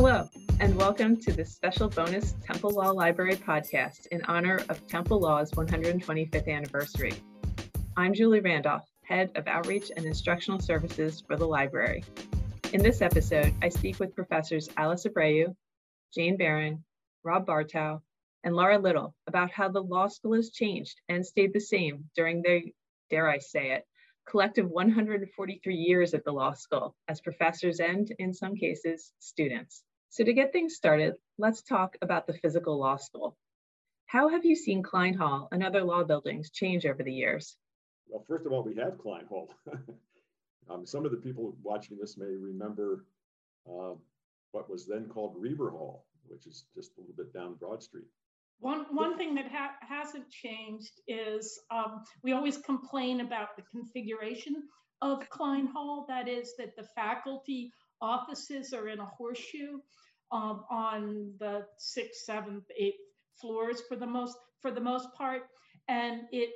Hello, and welcome to this special bonus Temple Law Library podcast in honor of Temple Law's 125th anniversary. I'm Julie Randolph, Head of Outreach and Instructional Services for the library. In this episode, I speak with professors Alice Abreu, Jane Baron, Rob Bartow, and Laura Little about how the law school has changed and stayed the same during their, dare I say it, collective 143 years at the law school as professors and, in some cases, students. So to get things started, let's talk about the physical law school. How have you seen Klein Hall and other law buildings change over the years? Well, first of all, we have Klein Hall. um, some of the people watching this may remember uh, what was then called Reber Hall, which is just a little bit down Broad Street. One, one thing that ha hasn't changed is um, we always complain about the configuration of Klein Hall. That is that the faculty offices are in a horseshoe um, on the sixth, seventh, eighth floors for the most for the most part, and it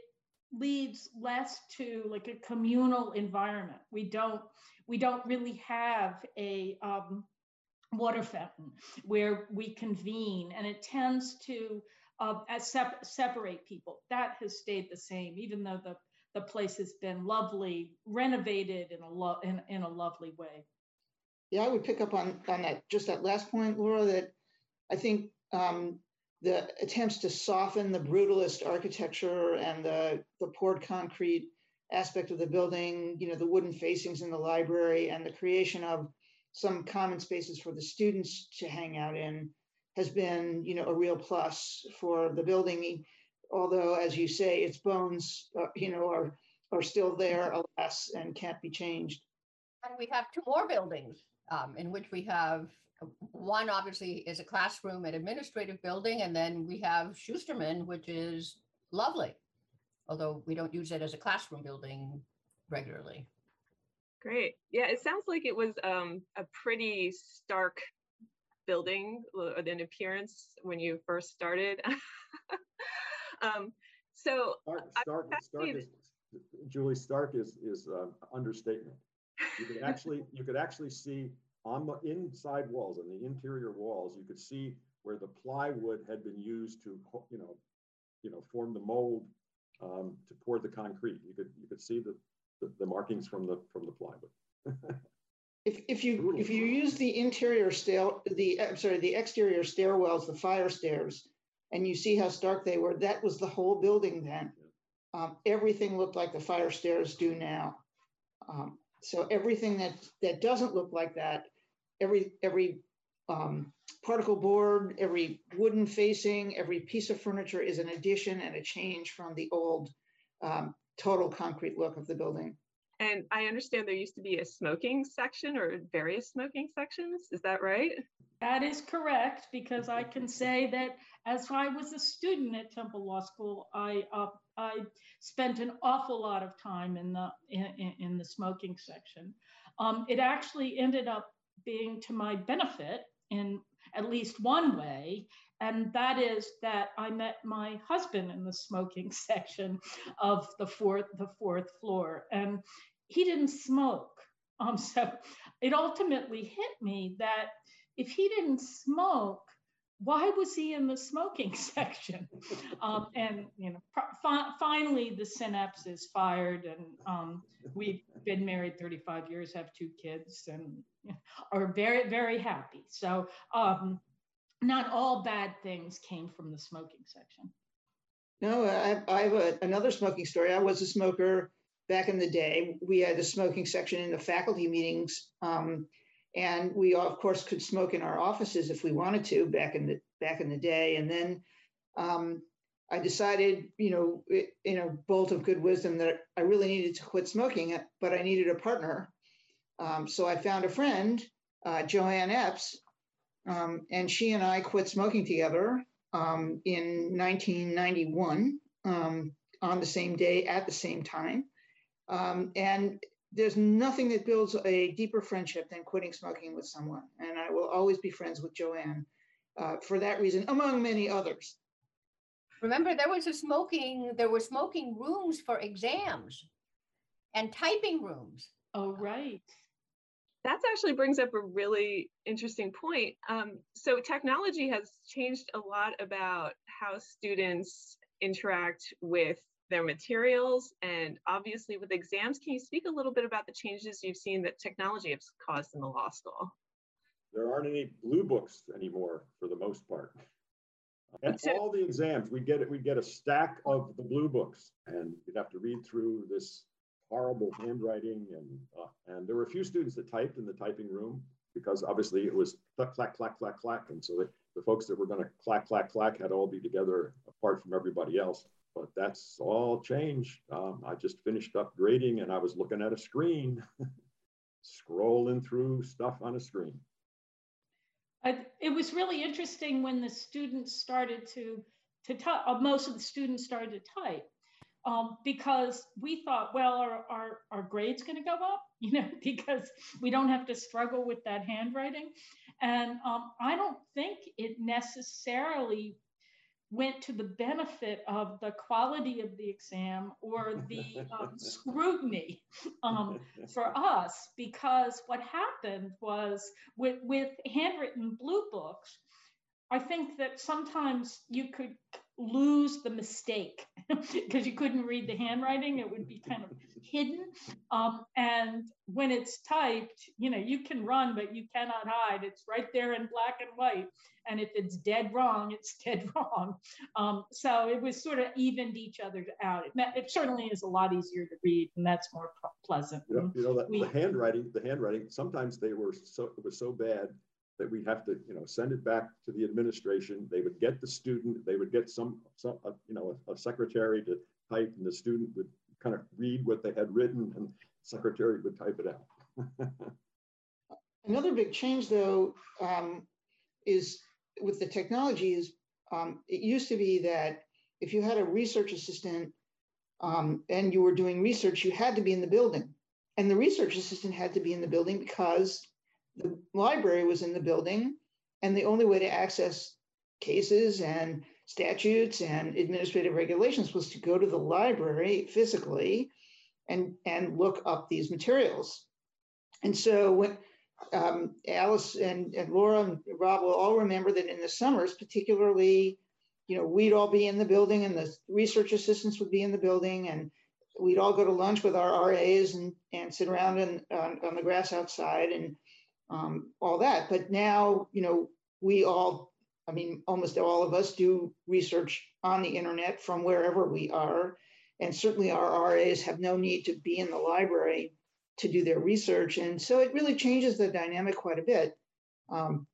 leads less to like a communal environment. We don't we don't really have a um, water fountain where we convene, and it tends to uh, sep- separate people. That has stayed the same, even though the the place has been lovely, renovated in a lo- in, in a lovely way. Yeah, I would pick up on on that just that last point, Laura. That I think um, the attempts to soften the brutalist architecture and the the poured concrete aspect of the building, you know, the wooden facings in the library, and the creation of some common spaces for the students to hang out in has been, you know, a real plus for the building. Although, as you say, its bones, uh, you know, are are still there, alas, and can't be changed. And we have two more buildings um, in which we have uh, one obviously is a classroom and administrative building, and then we have Shusterman, which is lovely, although we don't use it as a classroom building regularly. Great. Yeah, it sounds like it was um, a pretty stark building in appearance when you first started. um, so Stark, Stark, Stark is, Julie Stark is is um, understatement. You could actually you could actually see on the inside walls and the interior walls, you could see where the plywood had been used to you know you know form the mold um, to pour the concrete. You could you could see the the, the markings from the from the plywood. If, if you if you use the interior stair the I'm sorry the exterior stairwells the fire stairs and you see how stark they were that was the whole building then um, everything looked like the fire stairs do now um, so everything that that doesn't look like that every every um, particle board every wooden facing every piece of furniture is an addition and a change from the old um, total concrete look of the building and I understand there used to be a smoking section or various smoking sections. Is that right? That is correct, because I can say that as I was a student at Temple Law School, I uh, I spent an awful lot of time in the in, in the smoking section. Um, it actually ended up being to my benefit in at least one way, and that is that I met my husband in the smoking section of the fourth the fourth floor, and he didn't smoke. Um, so it ultimately hit me that if he didn't smoke, why was he in the smoking section? Um, and you know, fi- finally the synapse is fired, and um, we've been married 35 years, have two kids, and are very very happy. So um, not all bad things came from the smoking section. No, I, I have a, another smoking story. I was a smoker back in the day, we had a smoking section in the faculty meetings. Um, and we of course could smoke in our offices if we wanted to back in the back in the day. And then um, I decided, you know, in a bolt of good wisdom that I really needed to quit smoking, but I needed a partner. Um, so I found a friend, uh, Joanne Epps, um, and she and I quit smoking together um, in 1991 um, on the same day at the same time. Um, and there's nothing that builds a deeper friendship than quitting smoking with someone. And I will always be friends with Joanne uh, for that reason, among many others. Remember, there was a smoking, there were smoking rooms for exams and typing rooms. Oh, right. that actually brings up a really interesting point. Um, so technology has changed a lot about how students interact with their materials and obviously with exams. Can you speak a little bit about the changes you've seen that technology has caused in the law school? There aren't any blue books anymore for the most part. And all the exams, we get we get a stack of the blue books and you'd have to read through this horrible handwriting and, uh, and there were a few students that typed in the typing room because obviously it was clack, clack, clack, clack, clack. And so the, the folks that were gonna clack, clack, clack had to all be together apart from everybody else. But that's all changed. Um, I just finished up grading and I was looking at a screen, scrolling through stuff on a screen. It was really interesting when the students started to to type. Uh, most of the students started to type um, because we thought, well, are our, our grades going to go up? You know, because we don't have to struggle with that handwriting. And um, I don't think it necessarily went to the benefit of the quality of the exam or the um, scrutiny um, for us because what happened was with, with handwritten blue books, I think that sometimes you could lose the mistake because you couldn't read the handwriting. It would be kind of hidden. Um, and when it's typed, you know, you can run, but you cannot hide. It's right there in black and white. And if it's dead wrong, it's dead wrong. Um, so it was sort of evened each other out. It, it, certainly is a lot easier to read, and that's more pleasant. You know, you know that We- the handwriting, the handwriting, sometimes they were so, it was so bad that we'd have to, you know, send it back to the administration. They would get the student, they would get some, some, uh, you know, a, a secretary to type and the student would kind of read what they had written and secretary would type it out. Another big change, though, um, is with the technology is um, it used to be that if you had a research assistant um, and you were doing research, you had to be in the building. And the research assistant had to be in the building because the library was in the building. And the only way to access cases and statutes and administrative regulations was to go to the library physically and, and look up these materials. And so when um, Alice and, and Laura and Rob will all remember that in the summers, particularly, you know, we'd all be in the building and the research assistants would be in the building and we'd all go to lunch with our RAs and, and sit around on, on the grass outside and um, all that. But now, you know, we all, I mean, almost all of us do research on the internet from wherever we are. And certainly our RAs have no need to be in the library to do their research. And so it really changes the dynamic quite a bit. Um,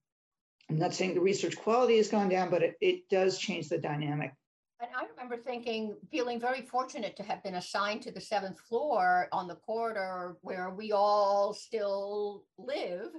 I'm not saying the research quality has gone down, but it, it does change the dynamic. And I remember thinking, feeling very fortunate to have been assigned to the seventh floor on the corridor where we all still live,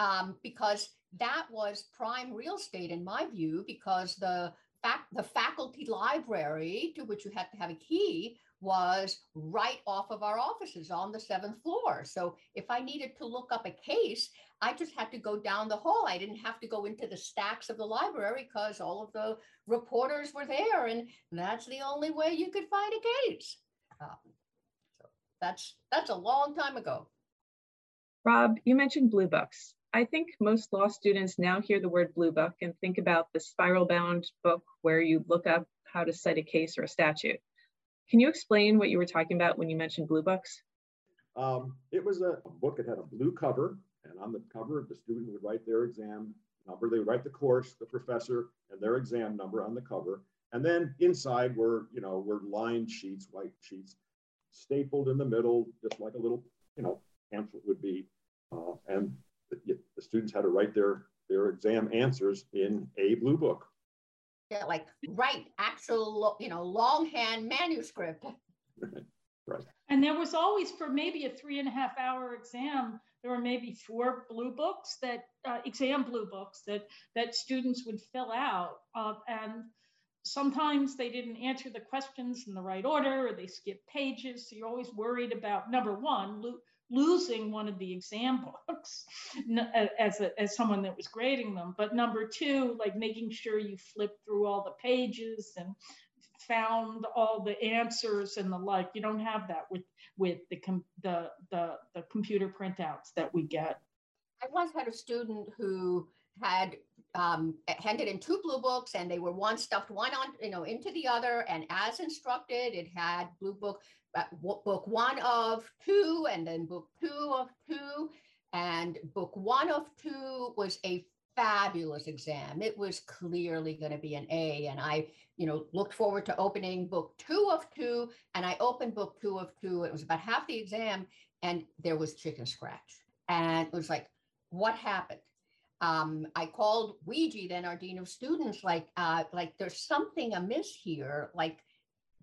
um, because that was prime real estate in my view, because the fac- the faculty library to which you had to have a key was right off of our offices on the seventh floor. So if I needed to look up a case, I just had to go down the hall. I didn't have to go into the stacks of the library because all of the reporters were there, and that's the only way you could find a case. Um, so that's that's a long time ago. Rob, you mentioned blue books. I think most law students now hear the word blue book and think about the spiral bound book where you look up how to cite a case or a statute. Can you explain what you were talking about when you mentioned blue books? Um, it was a book that had a blue cover, and on the cover, the student would write their exam number. They would write the course, the professor, and their exam number on the cover. And then inside were, you know, were lined sheets, white sheets, stapled in the middle, just like a little, you know, pamphlet would be. Uh, and the, the students had to write their their exam answers in a blue book. Yeah, like write actual, you know, longhand manuscript. And there was always, for maybe a three and a half hour exam, there were maybe four blue books that uh, exam blue books that that students would fill out, uh, and sometimes they didn't answer the questions in the right order, or they skipped pages. So you're always worried about number one, lo- losing one of the exam books as a, as someone that was grading them, but number two, like making sure you flip through all the pages and found all the answers and the like. You don't have that with with the com- the, the the computer printouts that we get I once had a student who had um, handed in two blue books and they were one stuffed one on, you know, into the other. And as instructed, it had blue book, book one of two and then book two of two. And book one of two was a fabulous exam. It was clearly going to be an A. And I, you know, looked forward to opening book two of two. And I opened book two of two. It was about half the exam and there was chicken scratch. And it was like, what happened? Um, I called Ouija, then our dean of students, like, uh, like there's something amiss here. Like,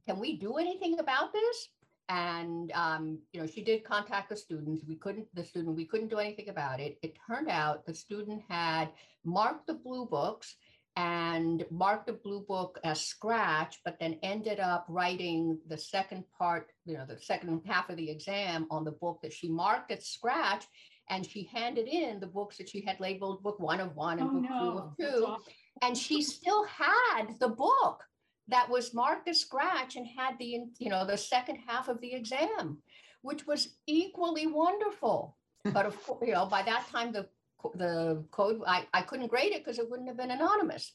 can we do anything about this? And um, you know she did contact the students. We couldn't the student we couldn't do anything about it. It turned out the student had marked the blue books and marked the blue book as scratch but then ended up writing the second part you know the second half of the exam on the book that she marked as scratch and she handed in the books that she had labeled book one of one and Oh, book two of two awful. and she still had the book that was marked as scratch and had the you know the second half of the exam which was equally wonderful. But of course you know by that time the the code i, I couldn't grade it because it wouldn't have been anonymous.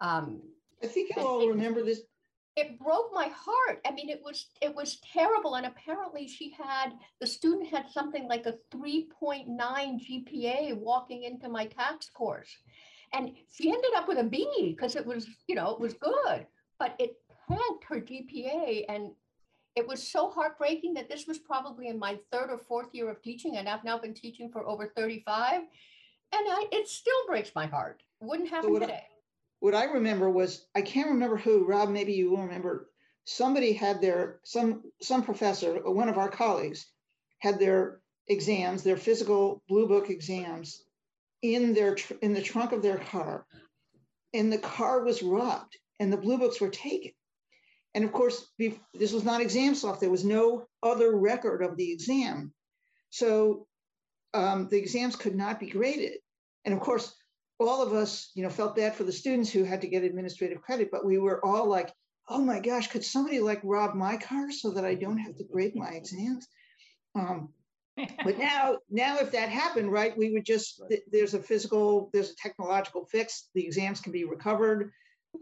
Um, I think you all remember this. it broke my heart. I mean it was it was terrible and apparently she had the student had something like a 3.9 gpa walking into my tax course. And she ended up with a b because it was you know it was good but it tanked her gpa and it was so heartbreaking that this was probably in my third or fourth year of teaching and i've now been teaching for over 35 and I, it still breaks my heart wouldn't happen what I- today What I remember was, I can't remember who, Rob, maybe you will remember. Somebody had their, some, some professor, uh, one of our colleagues, had their exams, their physical blue book exams in their, tr- in the trunk of their car. And the car was robbed and the blue books were taken. And of course, this was not exam soft. There was no other record of the exam. So um, the exams could not be graded. And of course, all of us, you know, felt bad for the students who had to get administrative credit, but we were all like, oh my gosh, could somebody like rob my car so that I don't have to grade my exams? Um, but now, now if that happened, right, we would just, th- there's a physical, there's a technological fix, the exams can be recovered.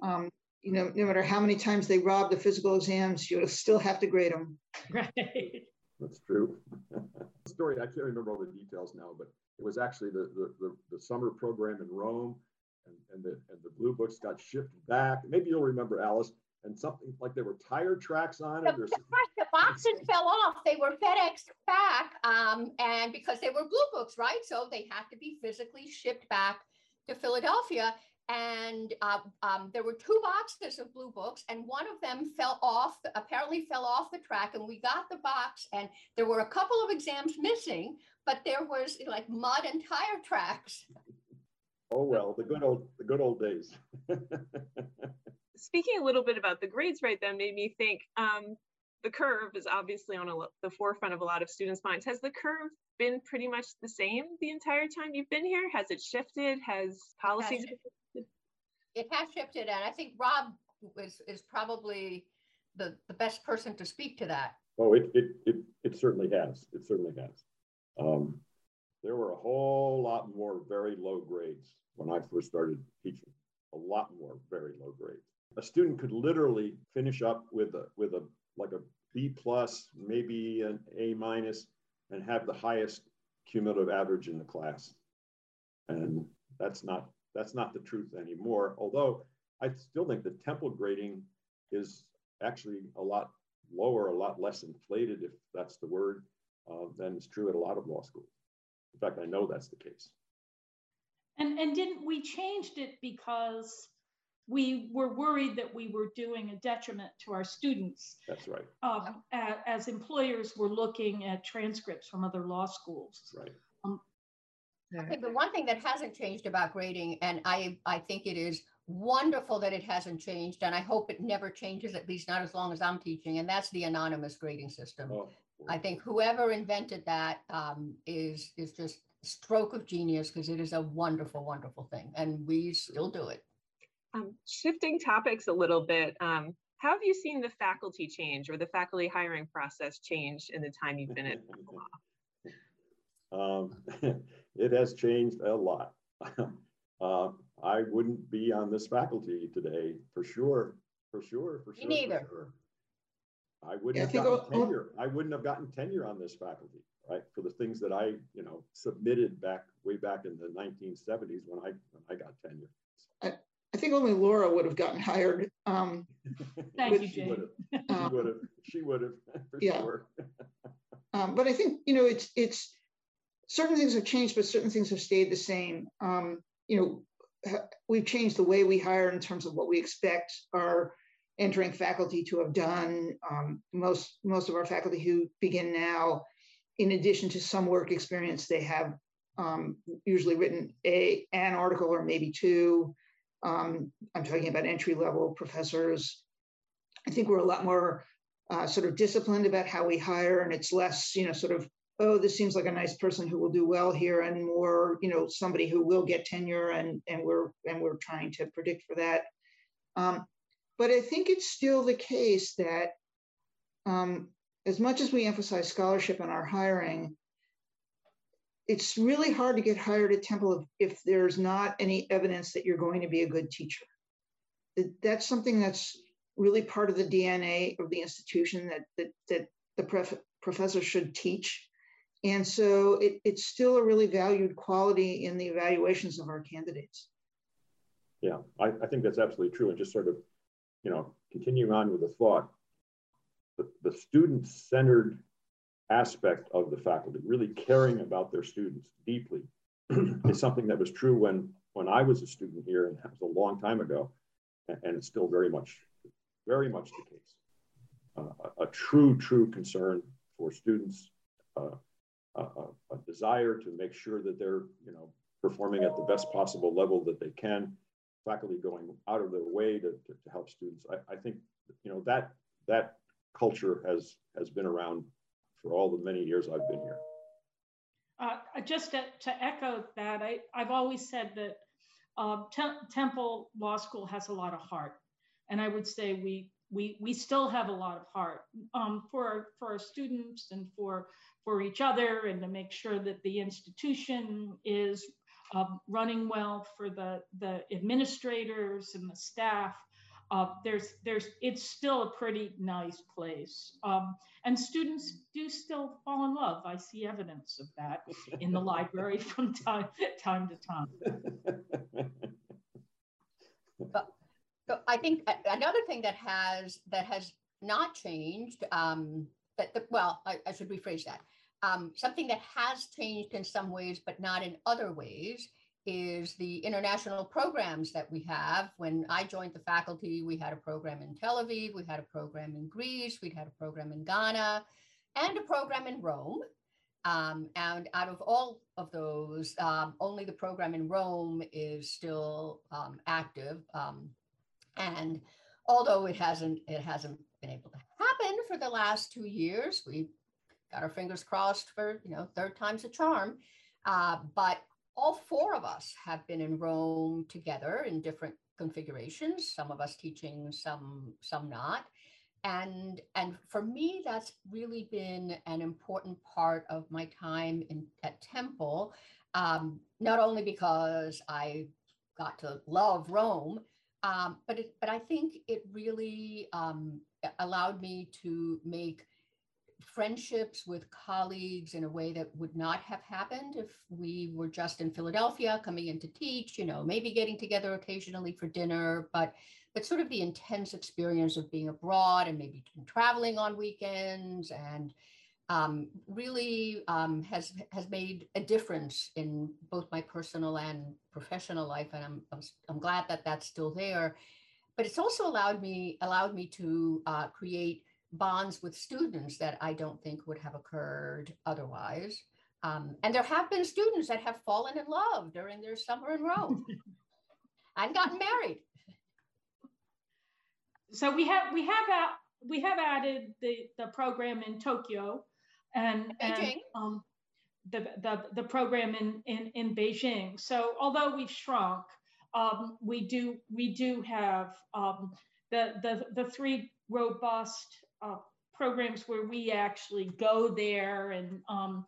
Um, you know, no matter how many times they rob the physical exams, you'll still have to grade them. Right. That's true. Story, I can't remember all the details now, but it was actually the, the, the, the summer program in Rome and, and the, and the blue books got shipped back. Maybe you'll remember Alice and something like there were tire tracks on The, it. or the, fact the boxes fell off. They were FedEx back, um, and because they were blue books, right? So they had to be physically shipped back to Philadelphia. And uh, um, there were two boxes of blue books, and one of them fell off. Apparently, fell off the track. And we got the box, and there were a couple of exams missing, but there was like mud and tire tracks. Oh, well, the good old, the good old days. Speaking a little bit about the grades, right, then made me think um, the curve is obviously on a, the forefront of a lot of students' minds. Has the curve been pretty much the same the entire time you've been here? Has it shifted? Has policies? shifted. It has shifted, and I think Rob is is probably the the best person to speak to that. Oh, it, it, it, it certainly has. It certainly has. Um, there were a whole lot more very low grades when I first started teaching. A lot more very low grades. A student could literally finish up with a with a like a B plus, maybe an A minus, and have the highest cumulative average in the class. And that's not that's not the truth anymore. Although I still think the Temple grading is actually a lot lower, a lot less inflated, if that's the word, uh, than is true at a lot of law schools. In fact, I know that's the case. And, and didn't, we changed it because we were worried that we were doing a detriment to our students. That's right. Um, a- as employers were looking at transcripts from other law schools. Right. I think the one thing that hasn't changed about grading, and I, I think it is wonderful that it hasn't changed, and I hope it never changes, at least not as long as I'm teaching, and that's the anonymous grading system. Oh, I think whoever invented that um, is is just stroke of genius because it is a wonderful, wonderful thing, and we still do it. Um, shifting topics a little bit, um, how have you seen the faculty change or the faculty hiring process change in the time you've been at? um, it has changed a lot. uh, I wouldn't be on this faculty today for sure, for sure, for sure. Me neither. Sure. I wouldn't Yeah, have gotten I'll- tenure. I wouldn't have gotten tenure on this faculty, right? For the things that I, you know, submitted back way back in the 1970s when I when I got tenure. I think only Laura would have gotten hired. Um, Thank you, Jane. She um, would have. She would have for Yeah. sure. Um, but I think, you know, it's, it's, certain things have changed, but certain things have stayed the same. Um, you know, we've changed the way we hire in terms of what we expect our entering faculty to have done. Um, most, most of our faculty who begin now, in addition to some work experience, they have um, usually written a, an article or maybe two. Um, I'm talking about entry level professors. I think we're a lot more uh, sort of disciplined about how we hire, and it's less, you know, sort of, oh, this seems like a nice person who will do well here, and more, you know, somebody who will get tenure, and and we're and we're trying to predict for that. Um, but I think it's still the case that, um, as much as we emphasize scholarship in our hiring, it's really hard to get hired at Temple if, there's not any evidence that you're going to be a good teacher. That's something that's really part of the DNA of the institution that that that the prof- professor should teach. And so it, it's still a really valued quality in the evaluations of our candidates. Yeah, I, I think that's absolutely true. And just sort of, you know, continuing on with the thought, the, the student-centered aspect of the faculty, really caring about their students deeply, is something that was true when when I was a student here, and that was a long time ago, and, and it's still very much, very much the case. Uh, a, a true, true concern for students, uh, a, a, a desire to make sure that they're, you know, performing at the best possible level that they can, faculty going out of their way to, to, to help students. I, I think, you know, that that culture has has been around for all the many years I've been here. Uh, just to, to echo that, I, I've always said that uh, Tem- Temple Law School has a lot of heart, and I would say we we we still have a lot of heart um, for our, for our students and for for each other, and to make sure that the institution is um, running well for the the administrators and the staff. Uh, there's there's it's still a pretty nice place. Um, and students do still fall in love. I see evidence of that in the library from time time to time. So I think another thing that has that has not changed, um, that the, well, I, I should rephrase that. Um, something that has changed in some ways, but not in other ways, is the international programs that we have. When I joined the faculty, we had a program in Tel Aviv, we had a program in Greece, we had a program in Ghana, and a program in Rome. Um, and out of all of those, um, only the program in Rome is still um, active. Um, and although it hasn't, it hasn't been able to happen for the last two years, we got our fingers crossed for you know third time's a charm. Uh, but all four of us have been in Rome together in different configurations. Some of us teaching, some some not. And and for me, that's really been an important part of my time in at Temple. Um, not only because I got to love Rome, um, but it, but I think it really um, allowed me to make friendships with colleagues in a way that would not have happened if we were just in Philadelphia coming in to teach, you know, maybe getting together occasionally for dinner, but but sort of the intense experience of being abroad and maybe traveling on weekends and um, really um, has has made a difference in both my personal and professional life, and I'm I'm, I'm glad that that's still there. But it's also allowed me allowed me to uh, create bonds with students that I don't think would have occurred otherwise. Um, and there have been students that have fallen in love during their summer in Rome and gotten married. So we have we have a, we have added the the program in Tokyo, and and Beijing. um, the the the program in in in Beijing. So although we've shrunk, um, we do we do have um, the the the three robust uh, programs where we actually go there and um,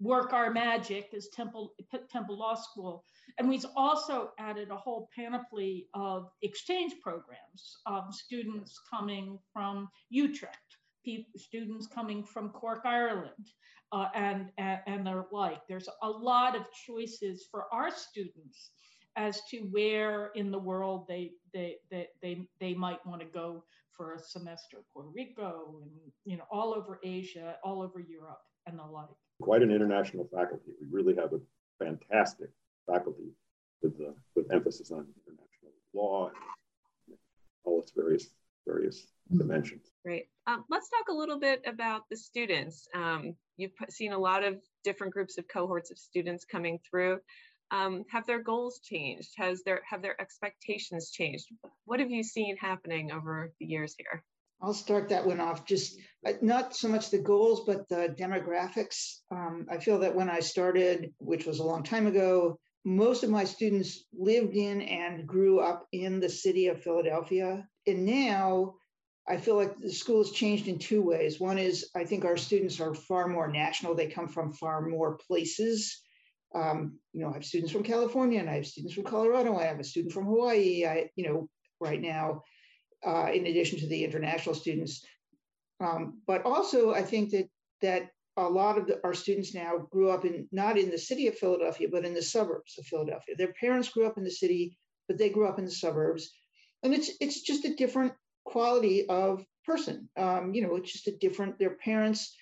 work our magic as Temple, Temple Law School. And we've also added a whole panoply of exchange programs, of students coming from Utrecht, students coming from Cork, Ireland, uh, and, and, and the like. There's a lot of choices for our students as to where in the world they, they, they, they, they might want to go for a semester, Puerto Rico, and you know, all over Asia, all over Europe, and the like. Quite an international faculty. We really have a fantastic faculty with, the, with emphasis on international law and all its various various mm-hmm. dimensions. Great. Um, let's talk a little bit about the students. Um, you've seen a lot of different groups of cohorts of students coming through. Um, have their goals changed? Has their have their expectations changed? What have you seen happening over the years here? I'll start that one off. Just uh, not so much the goals, but the demographics. Um, I feel that when I started, which was a long time ago, most of my students lived in and grew up in the city of Philadelphia. And now I feel like the school has changed in two ways. One is I think our students are far more national, they come from far more places. Um, you know, I have students from California and I have students from Colorado. I have a student from Hawaii. I, you know, right now, uh, in addition to the international students. Um, but also, I think that that a lot of the, our students now grew up in not in the city of Philadelphia, but in the suburbs of Philadelphia. Their parents grew up in the city, but they grew up in the suburbs, and it's it's just a different quality of person. Um, you know, it's just a different. Their parents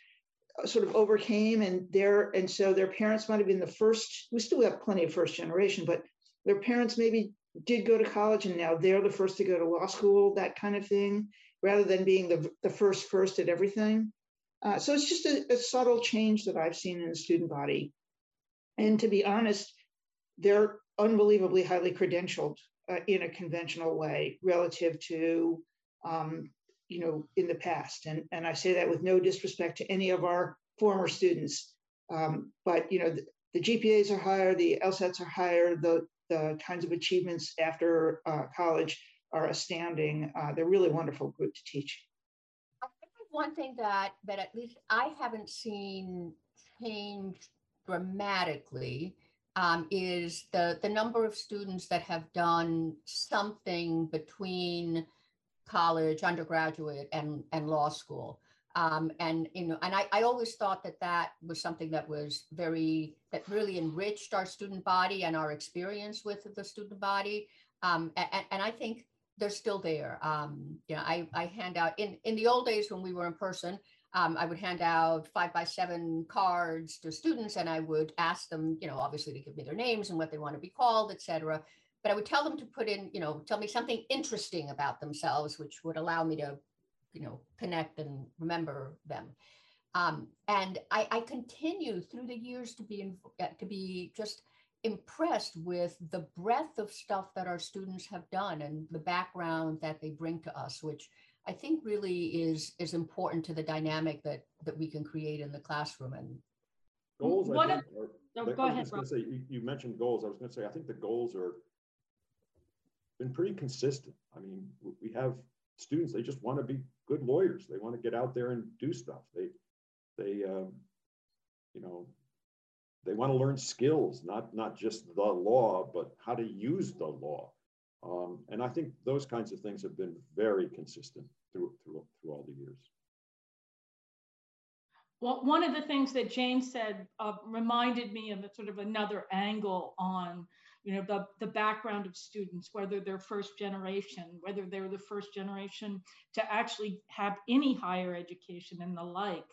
sort of overcame, and their and so their parents might have been the first. We still have plenty of first generation, but their parents maybe did go to college, and now they're the first to go to law school. That kind of thing, rather than being the the first first at everything. Uh, so it's just a, a, subtle change that I've seen in the student body. And to be honest, they're unbelievably highly credentialed uh, in a conventional way relative to, um, you know, in the past. And, and I say that with no disrespect to any of our former students. Um, but, you know, the, the, GPAs are higher, the LSATs are higher, the, the kinds of achievements after uh, college are astounding. Uh, they're really wonderful group to teach one thing that that at least I haven't seen change dramatically um, is the the number of students that have done something between college, undergraduate, and and law school. Um, and you know, and I, I always thought that that was something that was very that really enriched our student body and our experience with the student body. Um, and, and I think they're still there. Um, you know, I, I hand out in, in the old days when we were in person, um, I would hand out five by seven cards to students and I would ask them, you know, obviously to give me their names and what they want to be called, et cetera. But I would tell them to put in, you know, tell me something interesting about themselves, which would allow me to, you know, connect and remember them. Um, and I, I continue through the years to be in, to be just impressed with the breadth of stuff that our students have done and the background that they bring to us, which I think really is is important to the dynamic that that we can create in the classroom. And goals, I think, are, no, go I ahead. Was say, you, you mentioned goals. I was going to say I think the goals are been pretty consistent. I mean, we have students; they just want to be good lawyers. They want to get out there and do stuff. They they um, you know they want to learn skills, not not just the law, but how to use the law. Um, and I think those kinds of things have been very consistent through through, through all the years. Well, one of the things that Jane said uh, reminded me of a sort of another angle on, you know, the, the background of students, whether they're first generation, whether they're the first generation to actually have any higher education and the like,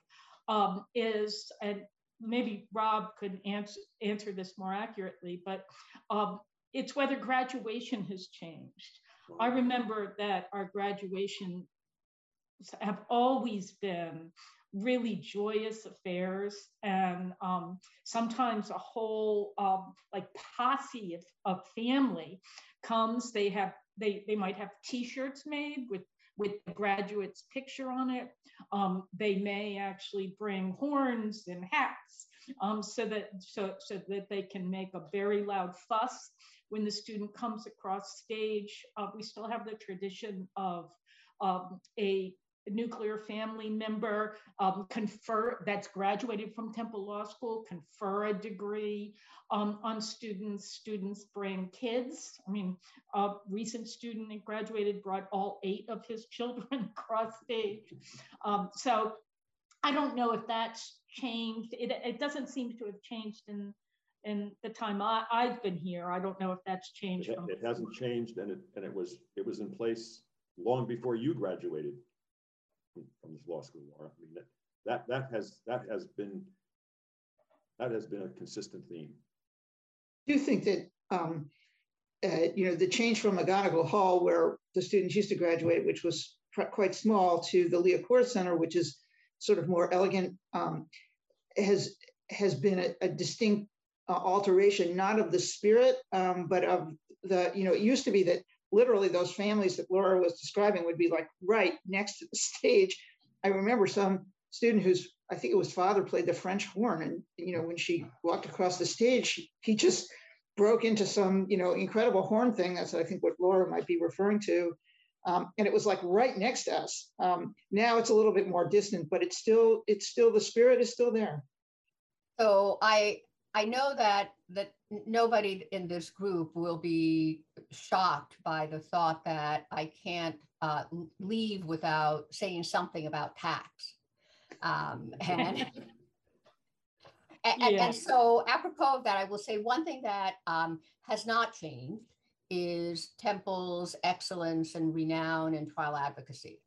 um, is, and maybe Rob could answer, answer this more accurately, but um, it's whether graduation has changed. I remember that our graduation have always been really joyous affairs and um, sometimes a whole um, like posse of, of family comes they have they they might have t-shirts made with with the graduate's picture on it. Um, they may actually bring horns and hats um, so that so, so that they can make a very loud fuss when the student comes across stage. Uh, we still have the tradition of um, a nuclear family member um, confer that's graduated from Temple Law School confer a degree um, on students. Students bring kids. I mean, a recent student that graduated brought all eight of his children across stage. Um, so I don't know if that's changed. It, it doesn't seem to have changed in in the time I, have been here. I don't know if that's changed. It, it hasn't changed, and it and it was it was in place long before you graduated from this law school, Laura. I mean, that, that, that has, that has been, that has been a consistent theme. Do think that, um, uh, you know, the change from McGonigle Hall, where the students used to graduate, which was quite small, to the Liacouras Center, which is sort of more elegant, um, has has been a, a distinct uh, alteration, not of the spirit, um, but of the, you know, it used to be that literally those families that Laura was describing would be like right next to the stage. I remember some student whose I think it was father played the French horn, and you know when she walked across the stage, he just broke into some you know incredible horn thing. That's I think what Laura might be referring to. Um, and it was like right next to us. Um, now it's a little bit more distant, but it's still it's still the spirit is still there. So I I know that that nobody in this group will be shocked by the thought that I can't uh, leave without saying something about tax. Um, and, and, yeah. and, so apropos of that, I will say one thing that um, has not changed is Temple's excellence and renown in trial advocacy.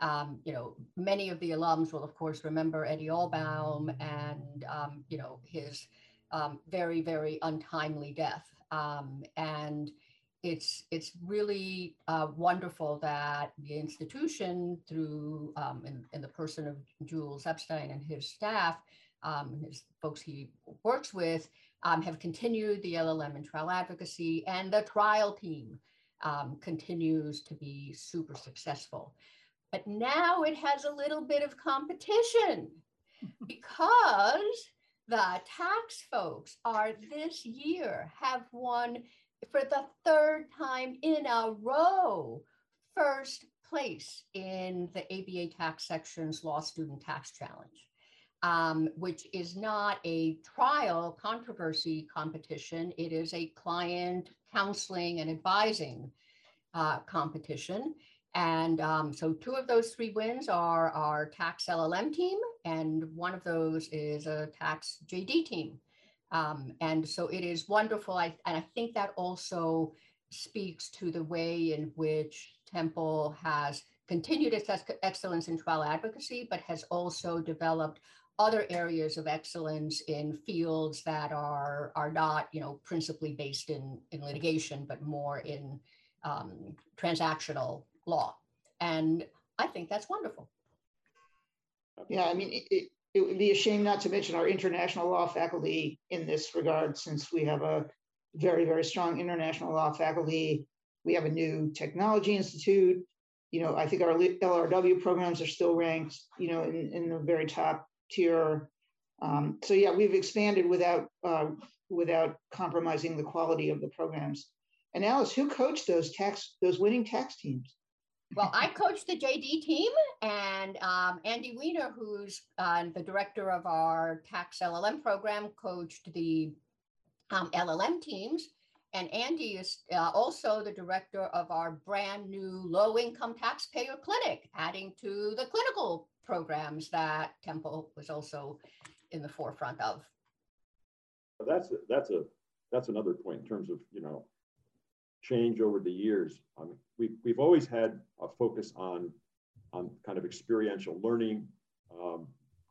Um, you know, many of the alums will, of course, remember Eddie Ohlbaum and, um, you know, his um, very, very untimely death. Um, and it's, it's really uh, wonderful that the institution, through um, in, in, the person of Jules Epstein and his staff, um, his folks he works with, um, have continued the LLM and trial advocacy, and the trial team um, continues to be super successful. But now it has a little bit of competition because the tax folks are this year have won for the third time in a row first place in the ABA tax section's law student tax challenge, um, which is not a trial controversy competition. It is a client counseling and advising uh, competition. And um, so two of those three wins are our tax LLM team, and one of those is a tax JD team. Um, and so it is wonderful. I, and I think that also speaks to the way in which Temple has continued its excellence in trial advocacy, but has also developed other areas of excellence in fields that are, are not, you know, principally based in, in litigation, but more in um, transactional law. And I think that's wonderful. Yeah, I mean, it, it would be a shame not to mention our international law faculty in this regard, since we have a very, very strong international law faculty. We have a new technology institute. You know, I think our LRW programs are still ranked, you know, in, in the very top tier. Um, so yeah, we've expanded without uh, without compromising the quality of the programs. And Alice, who coached those tax those winning tax teams? Well, I coached the JD team, and um, Andy Weiner, who's uh, the director of our tax LLM program, coached the um, LLM teams. And Andy is uh, also the director of our brand new low income taxpayer clinic, adding to the clinical programs that Temple was also in the forefront of. That's that's a that's another point in terms of you know change over the years. I mean, we, we've always had a focus on, on kind of experiential learning. Um,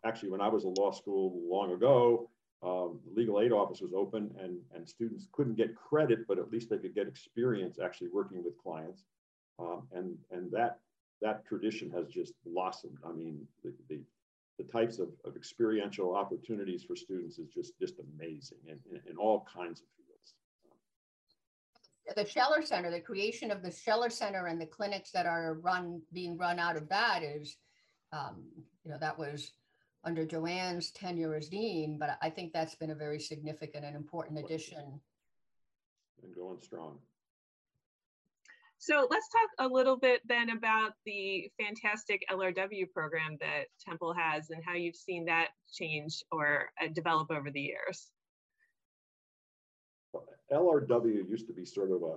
actually, when I was in law school long ago, um, the legal aid office was open and, and students couldn't get credit, but at least they could get experience actually working with clients. Um, and, and that, that tradition has just blossomed. I mean, the, the, the types of, of experiential opportunities for students is just, just amazing in, in, in all kinds of the Sheller Center, the creation of the Sheller Center and the clinics that are run being run out of that is, um, you know, that was under Joanne's tenure as dean, but I think that's been a very significant and important addition. And going strong. So let's talk a little bit then about the fantastic LRW program that Temple has and how you've seen that change or uh, develop over the years. LRW used to be sort of a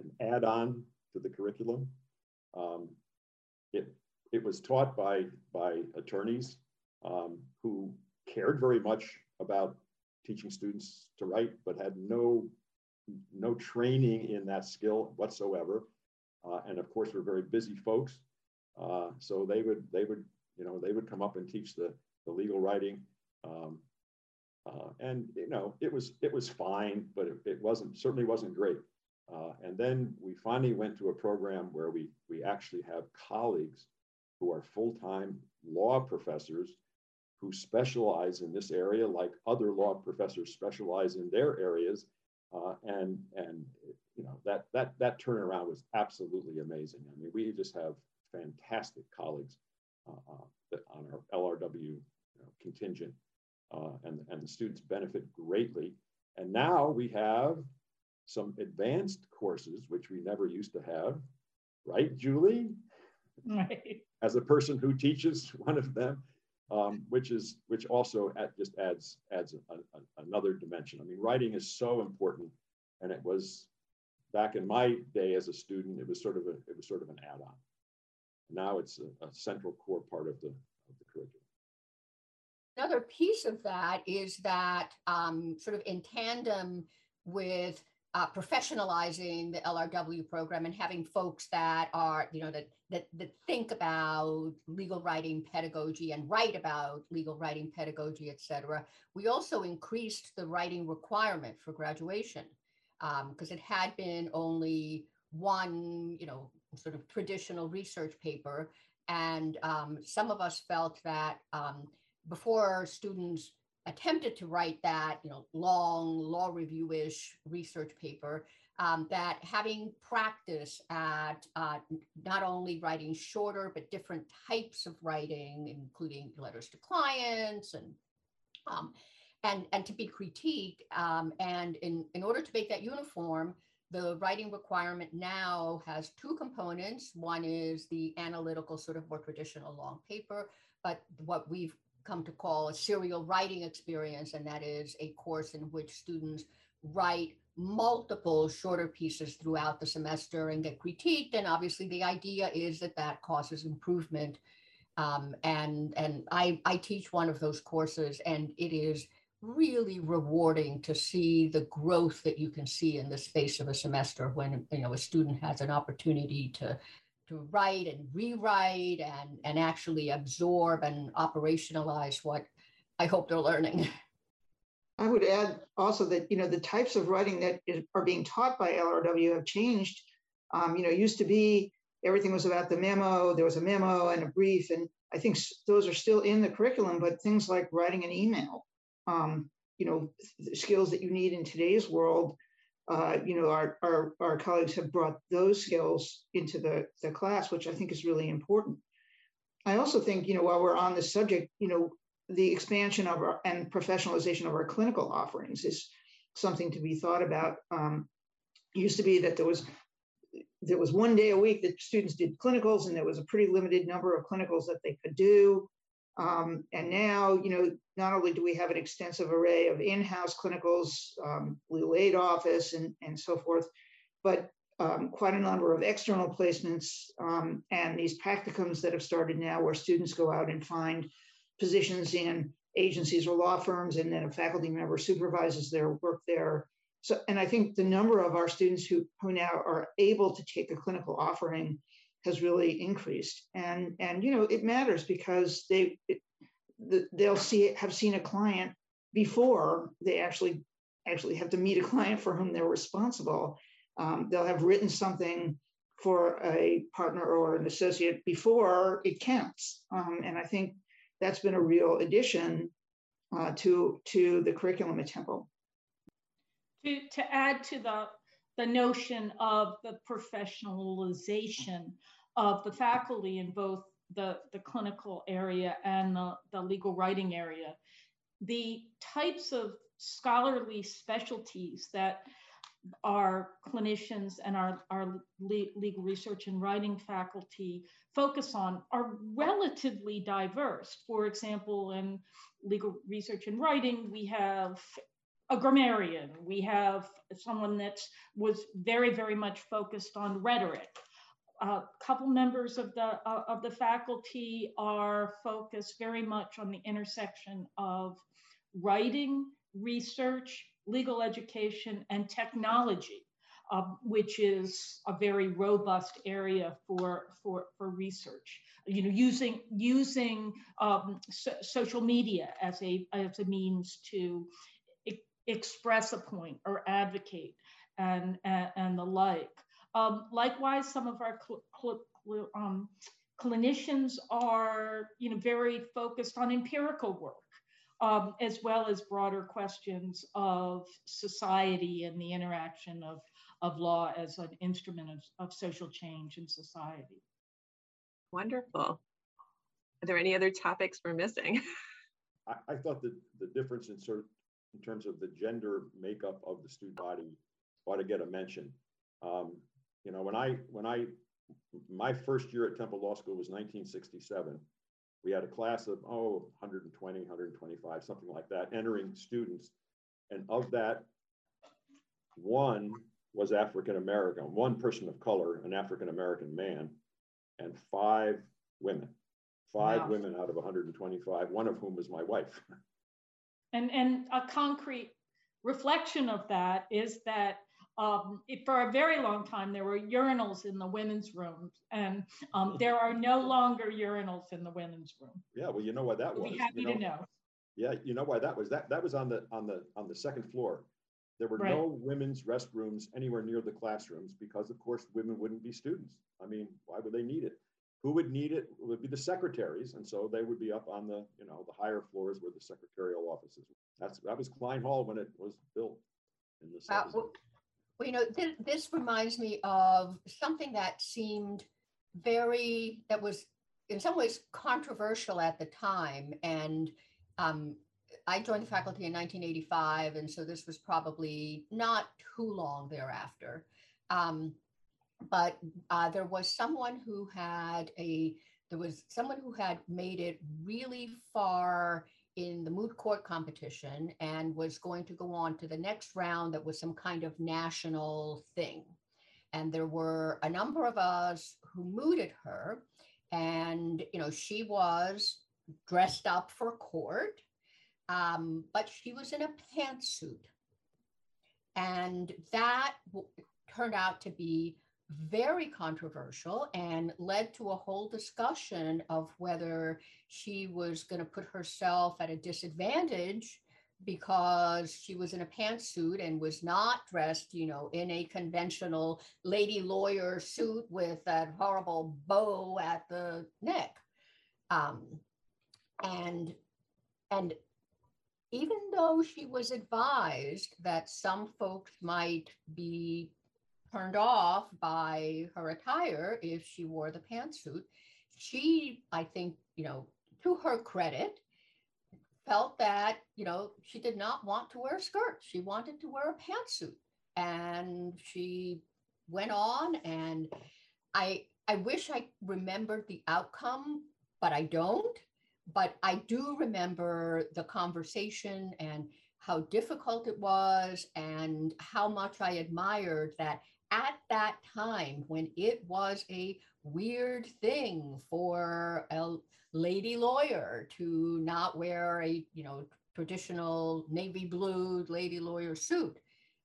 an add-on to the curriculum. Um, it it was taught by by attorneys um, who cared very much about teaching students to write, but had no no training in that skill whatsoever. Uh, and of course, we're very busy folks, uh, so they would they would you know they would come up and teach the the legal writing. Um, uh, and you know it was it was fine, but it, it wasn't certainly wasn't great. Uh, and then we finally went to a program where we we actually have colleagues who are full-time law professors who specialize in this area, like other law professors specialize in their areas. Uh, and and you know that that that turnaround was absolutely amazing. I mean, we just have fantastic colleagues uh, uh, on our LRW you know, contingent, and and the students benefit greatly. And now we have some advanced courses which we never used to have, right, Julie? Right. As a person who teaches one of them, um, which is which also at, just adds adds a, a, another dimension. I mean, writing is so important, and it was back in my day as a student, it was sort of a it was sort of an add-on. Now it's a, a central core part of the of the curriculum. Another piece of that is that um, sort of in tandem with uh, professionalizing the LRW program and having folks that are, you know, that, that, that think about legal writing pedagogy and write about legal writing pedagogy, et cetera. We also increased the writing requirement for graduation because um, it had been only one, you know, sort of traditional research paper. And um, some of us felt that um, before students attempted to write that, you know, long law review-ish research paper, um, that having practice at uh, not only writing shorter, but different types of writing, including letters to clients and um, and, and to be critiqued. Um, and in, in order to make that uniform, the writing requirement now has two components. One is the analytical, sort of more traditional long paper, but what we've come to call a serial writing experience, and that is a course in which students write multiple shorter pieces throughout the semester and get critiqued. And obviously, the idea is that that causes improvement. Um, and and I, I teach one of those courses, and it is really rewarding to see the growth that you can see in the space of a semester when you know a student has an opportunity to to write and rewrite and, and actually absorb and operationalize what I hope they're learning. I would add also that you know the types of writing that is, are being taught by LRW have changed. Um, you know, used to be everything was about the memo. There was a memo and a brief, and I think those are still in the curriculum. But things like writing an email, um, you know, skills that you need in today's world uh, you know, our, our, our colleagues have brought those skills into the, the class, which I think is really important. I also think, you know, while we're on this subject, you know, the expansion of our and professionalization of our clinical offerings is something to be thought about. Um, used to be that there was there was one day a week that students did clinicals, and there was a pretty limited number of clinicals that they could do. Um, and now, you know, not only do we have an extensive array of in-house clinicals, um, legal aid office, and, and so forth, but um, quite a number of external placements um, and these practicums that have started now where students go out and find positions in agencies or law firms, and then a faculty member supervises their work there. So, and I think the number of our students who, who now are able to take a clinical offering has really increased. And, and you know, it matters because they, it, the, they'll see it, have seen a client before they actually actually have to meet a client for whom they're responsible. Um, they'll have written something for a partner or an associate before it counts. Um, and I think that's been a real addition uh, to, to the curriculum at Temple. To, to add to the, the notion of the professionalization of the faculty in both the, the clinical area and the, the legal writing area. The types of scholarly specialties that our clinicians and our, our legal research and writing faculty focus on are relatively diverse. For example, in legal research and writing, we have a grammarian, we have someone that was very, very much focused on rhetoric. A couple members of the uh, of the faculty are focused very much on the intersection of writing, research, legal education, and technology, uh, which is a very robust area for, for, for research. You know, using using um, so, social media as a as a means to express a point or advocate and and, and the like. Um, likewise, some of our cl cl um, clinicians are you know very focused on empirical work um, as well as broader questions of society and the interaction of, of law as an instrument of, of social change in society. Wonderful. Are there any other topics we're missing? I, I thought that the difference in sort in terms of the gender makeup of the student body ought to get a mention. Um, you know, when I when I my first year at Temple Law School was 1967 we had a class of, oh, 120, 125, something like that, entering students. And of that, one was African American, one person of color, an African American man, and five women. Five wow. women out of 125, one of whom was my wife. And, and a concrete reflection of that is that um, for a very long time, there were urinals in the women's rooms, and um, there are no longer urinals in the women's room. Yeah, well, you know why that was. Be happy you know, to know. Yeah, you know why that was. That that was on the on the on the second floor. There were right. no women's restrooms anywhere near the classrooms because, of course, women wouldn't be students. I mean, why would they need it? Who would need it? would be the secretaries, and so they would be up on the you know the higher floors where the secretarial offices. That's that was Klein Hall when it was built in the. Uh, well, well, you know, th- this reminds me of something that seemed very, that was in some ways controversial at the time. And um, I joined the faculty in 1985, and so this was probably not too long thereafter. Um, but uh, there was someone who had a, there was someone who had made it really far in the moot court competition and was going to go on to the next round that was some kind of national thing. And there were a number of us who mooted her. And, you know, she was dressed up for court, um, but she was in a pantsuit. And that w- turned out to be very controversial and led to a whole discussion of whether she was going to put herself at a disadvantage because she was in a pantsuit and was not dressed, you know, in a conventional lady lawyer suit with that horrible bow at the neck. Um, and and even though she was advised that some folks might be turned off by her attire if she wore the pantsuit. She, I think, you know, to her credit, felt that, you know, she did not want to wear a skirt. She wanted to wear a pantsuit. And she went on and I I wish I remembered the outcome, but I don't. But I do remember the conversation and how difficult it was and how much I admired that at that time when it was a weird thing for a lady lawyer to not wear a you know traditional navy blue lady lawyer suit.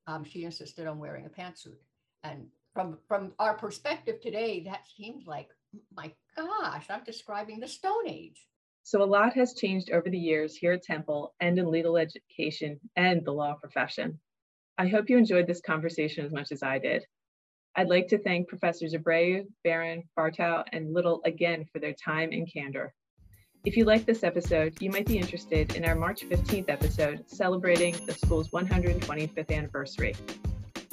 Um, she insisted on wearing a pantsuit. And from from our perspective today that seems like my gosh i'm describing the stone age. So a lot has changed over the years here at temple and in legal education and the law profession. I hope you enjoyed this conversation as much as I did. I'd like to thank Professors Abreu, Baron, Bartow, and Little again for their time and candor. If you like this episode, you might be interested in our March 15th episode celebrating the school's 125th anniversary.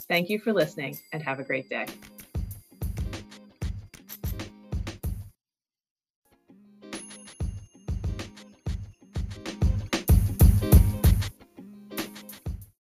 Thank you for listening and have a great day.